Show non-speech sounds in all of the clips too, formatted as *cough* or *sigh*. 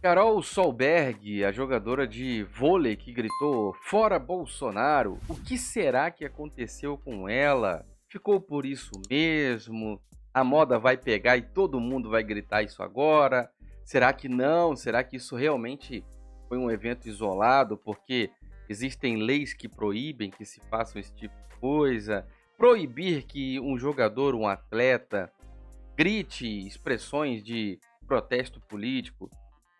Carol Solberg, a jogadora de vôlei que gritou fora Bolsonaro, o que será que aconteceu com ela? Ficou por isso mesmo? A moda vai pegar e todo mundo vai gritar isso agora? Será que não? Será que isso realmente foi um evento isolado? Porque existem leis que proíbem que se façam esse tipo de coisa? Proibir que um jogador, um atleta, grite expressões de protesto político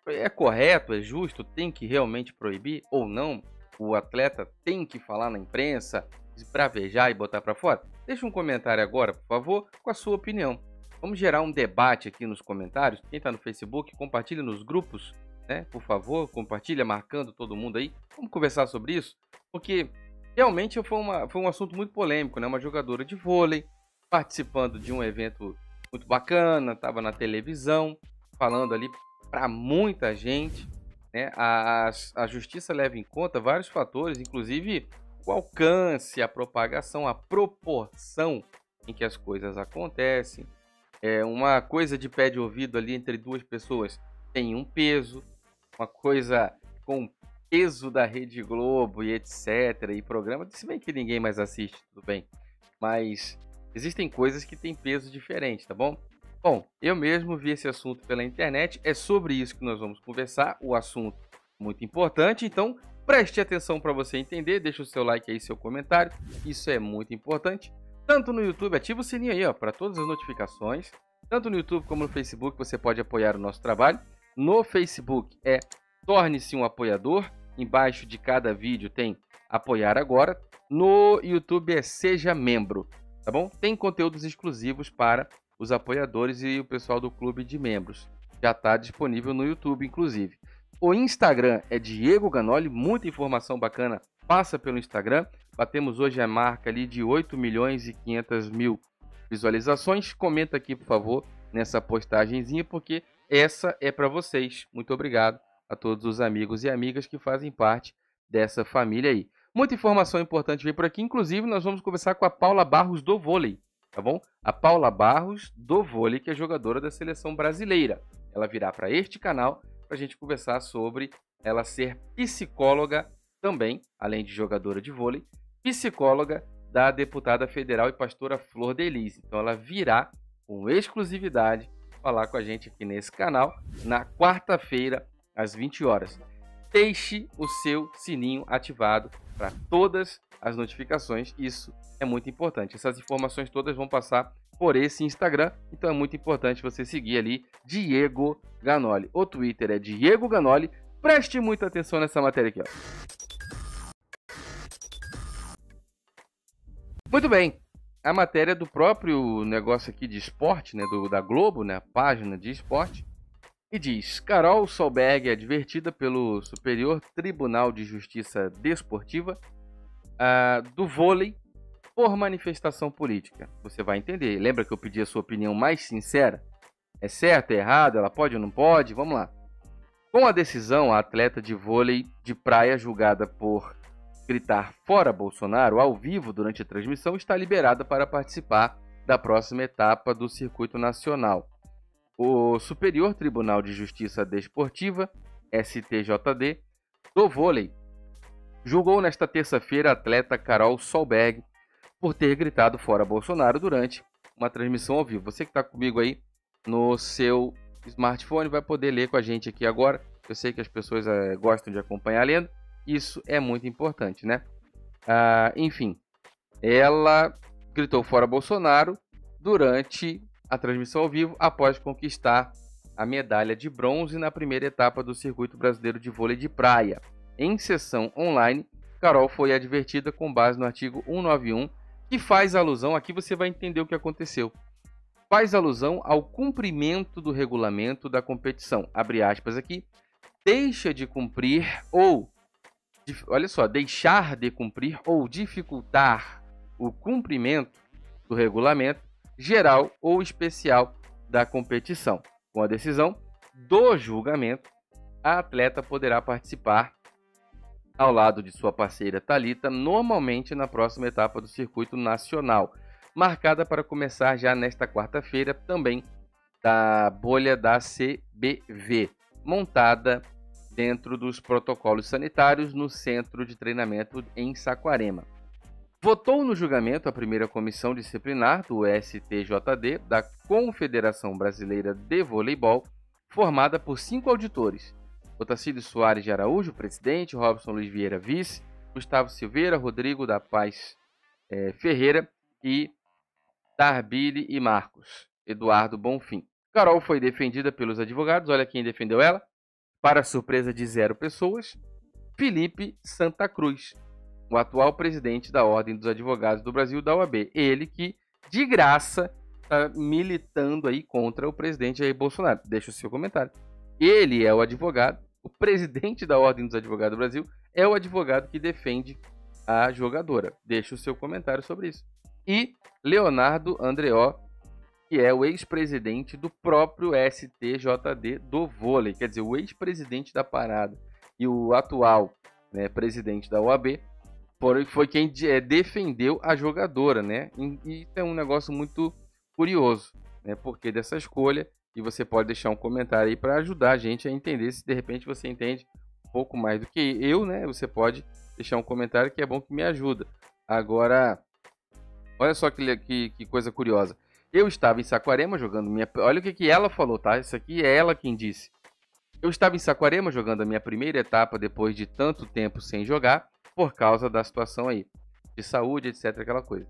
é correto, é justo, tem que realmente proibir ou não? O atleta tem que falar na imprensa, esbravejar e botar para fora? Deixa um comentário agora, por favor, com a sua opinião. Vamos gerar um debate aqui nos comentários. Quem está no Facebook, compartilhe nos grupos, né? Por favor, compartilha marcando todo mundo aí. Vamos conversar sobre isso, porque realmente foi, uma, foi um assunto muito polêmico, né? Uma jogadora de vôlei participando de um evento muito bacana, estava na televisão, falando ali para muita gente. Né? A, a, justiça leva em conta vários fatores, inclusive o alcance, a propagação, a proporção em que as coisas acontecem. É uma coisa de pé de ouvido ali entre duas pessoas tem um peso, uma coisa com peso da Rede Globo e etc. e programa, se bem que ninguém mais assiste, tudo bem. Mas existem coisas que têm peso diferente, tá bom? Bom, eu mesmo vi esse assunto pela internet, é sobre isso que nós vamos conversar, o assunto muito importante, então preste atenção para você entender, deixa o seu like aí, seu comentário, isso é muito importante. Tanto no YouTube, ativa o sininho aí, ó, para todas as notificações. Tanto no YouTube como no Facebook você pode apoiar o nosso trabalho. No Facebook é torne-se um apoiador. Embaixo de cada vídeo tem apoiar agora. No YouTube é seja membro, tá bom? Tem conteúdos exclusivos para os apoiadores e o pessoal do clube de membros. Já está disponível no YouTube, inclusive. O Instagram é Diego Ganoli, muita informação bacana passa pelo Instagram. Batemos hoje a marca ali de 8 milhões e 500 mil visualizações. Comenta aqui, por favor, nessa postagemzinha, porque essa é para vocês. Muito obrigado a todos os amigos e amigas que fazem parte dessa família aí. Muita informação importante vem por aqui, inclusive nós vamos conversar com a Paula Barros do vôlei tá bom? A Paula Barros, do vôlei, que é jogadora da seleção brasileira. Ela virá para este canal para a gente conversar sobre ela ser psicóloga também, além de jogadora de vôlei, psicóloga da deputada federal e pastora Flor Delis. Então ela virá com exclusividade falar com a gente aqui nesse canal na quarta-feira às 20 horas. Deixe o seu sininho ativado para todas as notificações. Isso é muito importante. Essas informações todas vão passar por esse Instagram, então é muito importante você seguir ali Diego Ganoli. O Twitter é Diego Ganoli. Preste muita atenção nessa matéria aqui, ó. Muito bem. A matéria do próprio negócio aqui de esporte, né, do, da Globo, né, a página de esporte, e diz: Carol Solberg é advertida pelo Superior Tribunal de Justiça Desportiva uh, do vôlei por manifestação política. Você vai entender. Lembra que eu pedi a sua opinião mais sincera? É certo, é errado? Ela pode ou não pode? Vamos lá. Com a decisão, a atleta de vôlei de praia julgada por gritar fora Bolsonaro ao vivo durante a transmissão está liberada para participar da próxima etapa do circuito nacional. O Superior Tribunal de Justiça Desportiva, STJD, do vôlei julgou nesta terça-feira a atleta Carol Solberg por ter gritado fora Bolsonaro durante uma transmissão ao vivo. Você que está comigo aí no seu smartphone vai poder ler com a gente aqui agora. Eu sei que as pessoas é, gostam de acompanhar lendo. Isso é muito importante, né? Ah, enfim, ela gritou fora Bolsonaro durante a transmissão ao vivo após conquistar a medalha de bronze na primeira etapa do Circuito Brasileiro de Vôlei de Praia em sessão online, Carol foi advertida com base no artigo 191, que faz alusão, aqui você vai entender o que aconteceu. Faz alusão ao cumprimento do regulamento da competição. Abre aspas aqui. Deixa de cumprir ou olha só, deixar de cumprir ou dificultar o cumprimento do regulamento geral ou especial da competição. Com a decisão do julgamento, a atleta poderá participar ao lado de sua parceira Talita, normalmente na próxima etapa do circuito nacional, marcada para começar já nesta quarta-feira, também da bolha da CBV. montada dentro dos protocolos sanitários no centro de treinamento em Saquarema. Votou no julgamento a primeira comissão disciplinar do STJD da Confederação Brasileira de Voleibol, formada por cinco auditores: Otacílio Soares de Araújo, presidente, Robson Luiz Vieira, vice, Gustavo Silveira, Rodrigo da Paz é, Ferreira e Darbile e Marcos, Eduardo Bonfim. Carol foi defendida pelos advogados, olha quem defendeu ela, para surpresa de zero pessoas, Felipe Santa Cruz, o atual presidente da Ordem dos Advogados do Brasil, da OAB. Ele que, de graça, está militando aí contra o presidente Jair Bolsonaro. Deixa o seu comentário. Ele é o advogado, o presidente da Ordem dos Advogados do Brasil é o advogado que defende a jogadora. Deixa o seu comentário sobre isso. E Leonardo Andreó, que é o ex-presidente do próprio STJD do vôlei, quer dizer, o ex-presidente da parada e o atual né, presidente da OAB, foi quem é, defendeu a jogadora, né? E isso é um negócio muito curioso, né? Porque dessa escolha e você pode deixar um comentário aí para ajudar a gente a entender se de repente você entende um pouco mais do que eu, né? Você pode deixar um comentário que é bom que me ajuda. Agora, olha só que, que, que coisa curiosa. Eu estava em Saquarema jogando minha. Olha o que, que ela falou, tá? Isso aqui é ela quem disse. Eu estava em Saquarema jogando a minha primeira etapa depois de tanto tempo sem jogar por causa da situação aí, de saúde, etc, aquela coisa.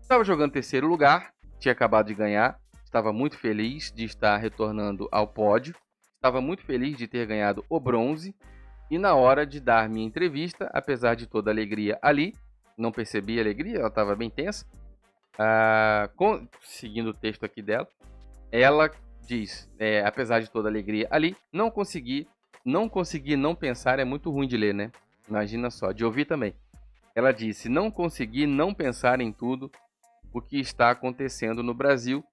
Estava jogando terceiro lugar, tinha acabado de ganhar, estava muito feliz de estar retornando ao pódio, estava muito feliz de ter ganhado o bronze, e na hora de dar minha entrevista, apesar de toda a alegria ali, não percebi a alegria, ela estava bem tensa, ah, com, seguindo o texto aqui dela, ela diz, é, apesar de toda a alegria ali, não consegui, não consegui não pensar, é muito ruim de ler, né? Imagina só, de ouvir também. Ela disse: Não consegui não pensar em tudo o que está acontecendo no Brasil.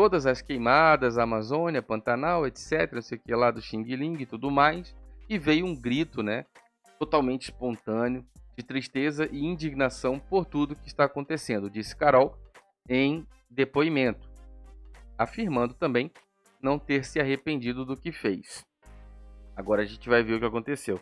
Todas as queimadas, Amazônia, Pantanal, etc. Não sei o que lá do Xing Ling e tudo mais. E veio um grito, né? Totalmente espontâneo, de tristeza e indignação por tudo que está acontecendo, disse Carol em depoimento, afirmando também não ter se arrependido do que fez. Agora a gente vai ver o que aconteceu.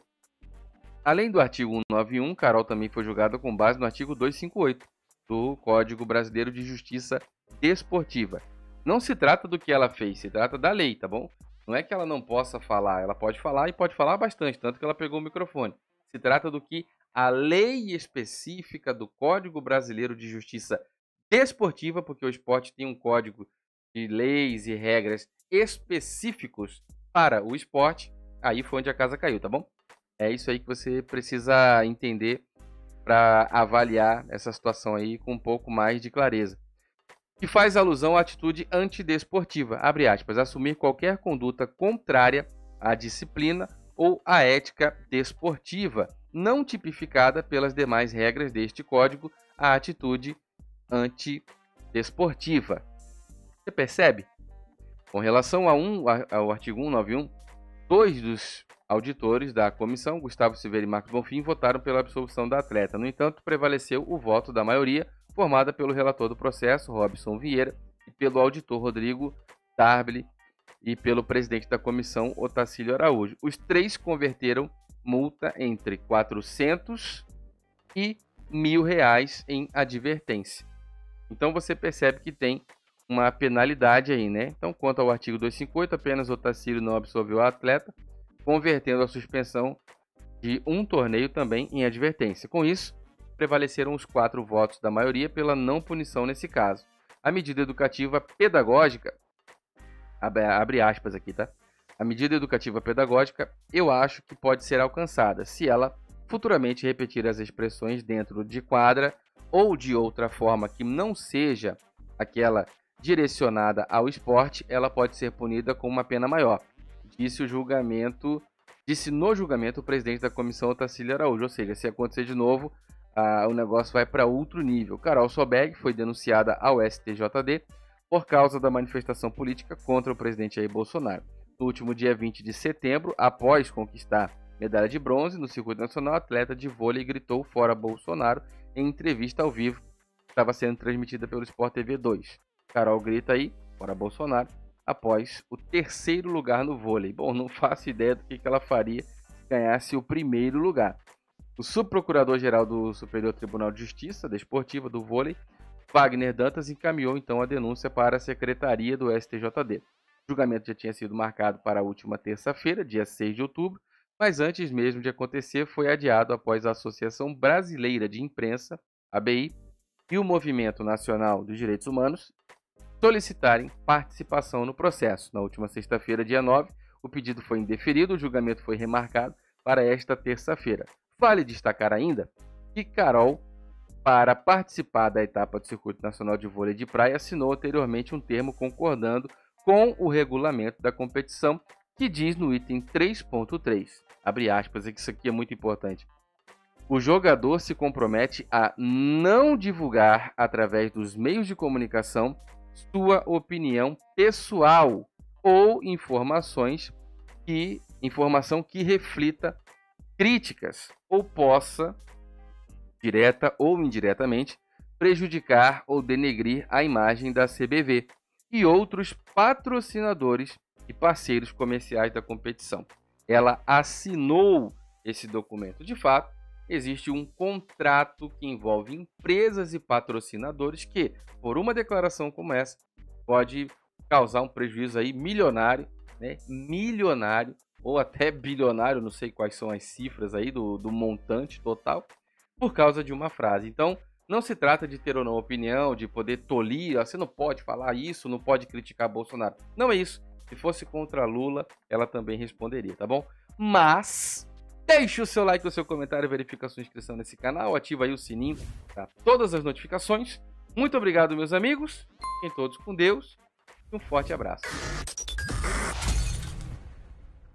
Além do artigo 191, Carol também foi julgada com base no artigo 258 do Código Brasileiro de Justiça Desportiva. Não se trata do que ela fez, se trata da lei, tá bom? Não é que ela não possa falar, ela pode falar e pode falar bastante, tanto que ela pegou o microfone. Se trata do que a lei específica do Código Brasileiro de Justiça Desportiva, porque o esporte tem um código de leis e regras específicos para o esporte, aí foi onde a casa caiu, tá bom? É isso aí que você precisa entender para avaliar essa situação aí com um pouco mais de clareza. Que faz alusão à atitude antidesportiva, abre aspas, assumir qualquer conduta contrária à disciplina ou à ética desportiva, não tipificada pelas demais regras deste código, a atitude antidesportiva. Você percebe? Com relação a um, ao artigo 191, dois dos auditores da comissão, Gustavo Silveira e Marcos Bonfim, votaram pela absolvição da atleta. No entanto, prevaleceu o voto da maioria, formada pelo relator do processo, Robson Vieira, e pelo auditor Rodrigo Tarbli e pelo presidente da comissão, Otacílio Araújo. Os três converteram multa entre 400 e mil reais em advertência. Então você percebe que tem uma penalidade aí, né? Então, quanto ao artigo 258, apenas Otacílio não absolveu a atleta, convertendo a suspensão de um torneio também em advertência. Com isso, prevaleceram os quatro votos da maioria pela não punição nesse caso. A medida educativa pedagógica, abre aspas aqui, tá? A medida educativa pedagógica, eu acho que pode ser alcançada se ela futuramente repetir as expressões dentro de quadra ou de outra forma que não seja aquela direcionada ao esporte, ela pode ser punida com uma pena maior disse o julgamento, disse no julgamento o presidente da comissão Otacílio Araújo, ou seja, se acontecer de novo, o negócio vai para outro nível. Carol Sobeg foi denunciada ao STJD por causa da manifestação política contra o presidente Jair Bolsonaro. No último dia 20 de setembro, após conquistar medalha de bronze no circuito nacional, atleta de vôlei gritou fora Bolsonaro em entrevista ao vivo que estava sendo transmitida pelo Sport TV 2. Carol grita aí, fora Bolsonaro, após o terceiro lugar no vôlei. Bom, não *laughs* faço ideia do que ela faria se ganhasse o primeiro lugar. O subprocurador-geral do Superior Tribunal de Justiça Desportiva do Vôlei, Wagner Dantas, encaminhou então a denúncia para a secretaria do STJD. O julgamento já tinha sido marcado para a última terça-feira, dia 6 de outubro, mas antes mesmo de acontecer, foi adiado após a Associação Brasileira de Imprensa, ABI, e o Movimento Nacional dos Direitos Humanos solicitarem participação no processo. Na última sexta-feira, dia 9, o pedido foi indeferido, o julgamento foi remarcado para esta terça-feira. Vale destacar ainda que Carol, para participar da etapa do Circuito Nacional de Vôlei de Praia, assinou anteriormente um termo concordando com o regulamento da competição, que diz no item 3.3, abre aspas, é que isso aqui é muito importante. O jogador se compromete a não divulgar através dos meios de comunicação sua opinião pessoal ou informações que informação que reflita críticas ou possa direta ou indiretamente prejudicar ou denegrir a imagem da CBV e outros patrocinadores e parceiros comerciais da competição. Ela assinou esse documento. De fato, existe um contrato que envolve empresas e patrocinadores que, por uma declaração como essa, pode causar um prejuízo aí milionário, né? Milionário ou até bilionário, não sei quais são as cifras aí do, do montante total, por causa de uma frase. Então, não se trata de ter ou não opinião, de poder tolir, ah, você não pode falar isso, não pode criticar Bolsonaro. Não é isso. Se fosse contra Lula, ela também responderia, tá bom? Mas Deixe o seu like, o seu comentário, verifica a sua inscrição nesse canal, ativa aí o sininho para todas as notificações. Muito obrigado, meus amigos. Fiquem todos com Deus. Um forte abraço.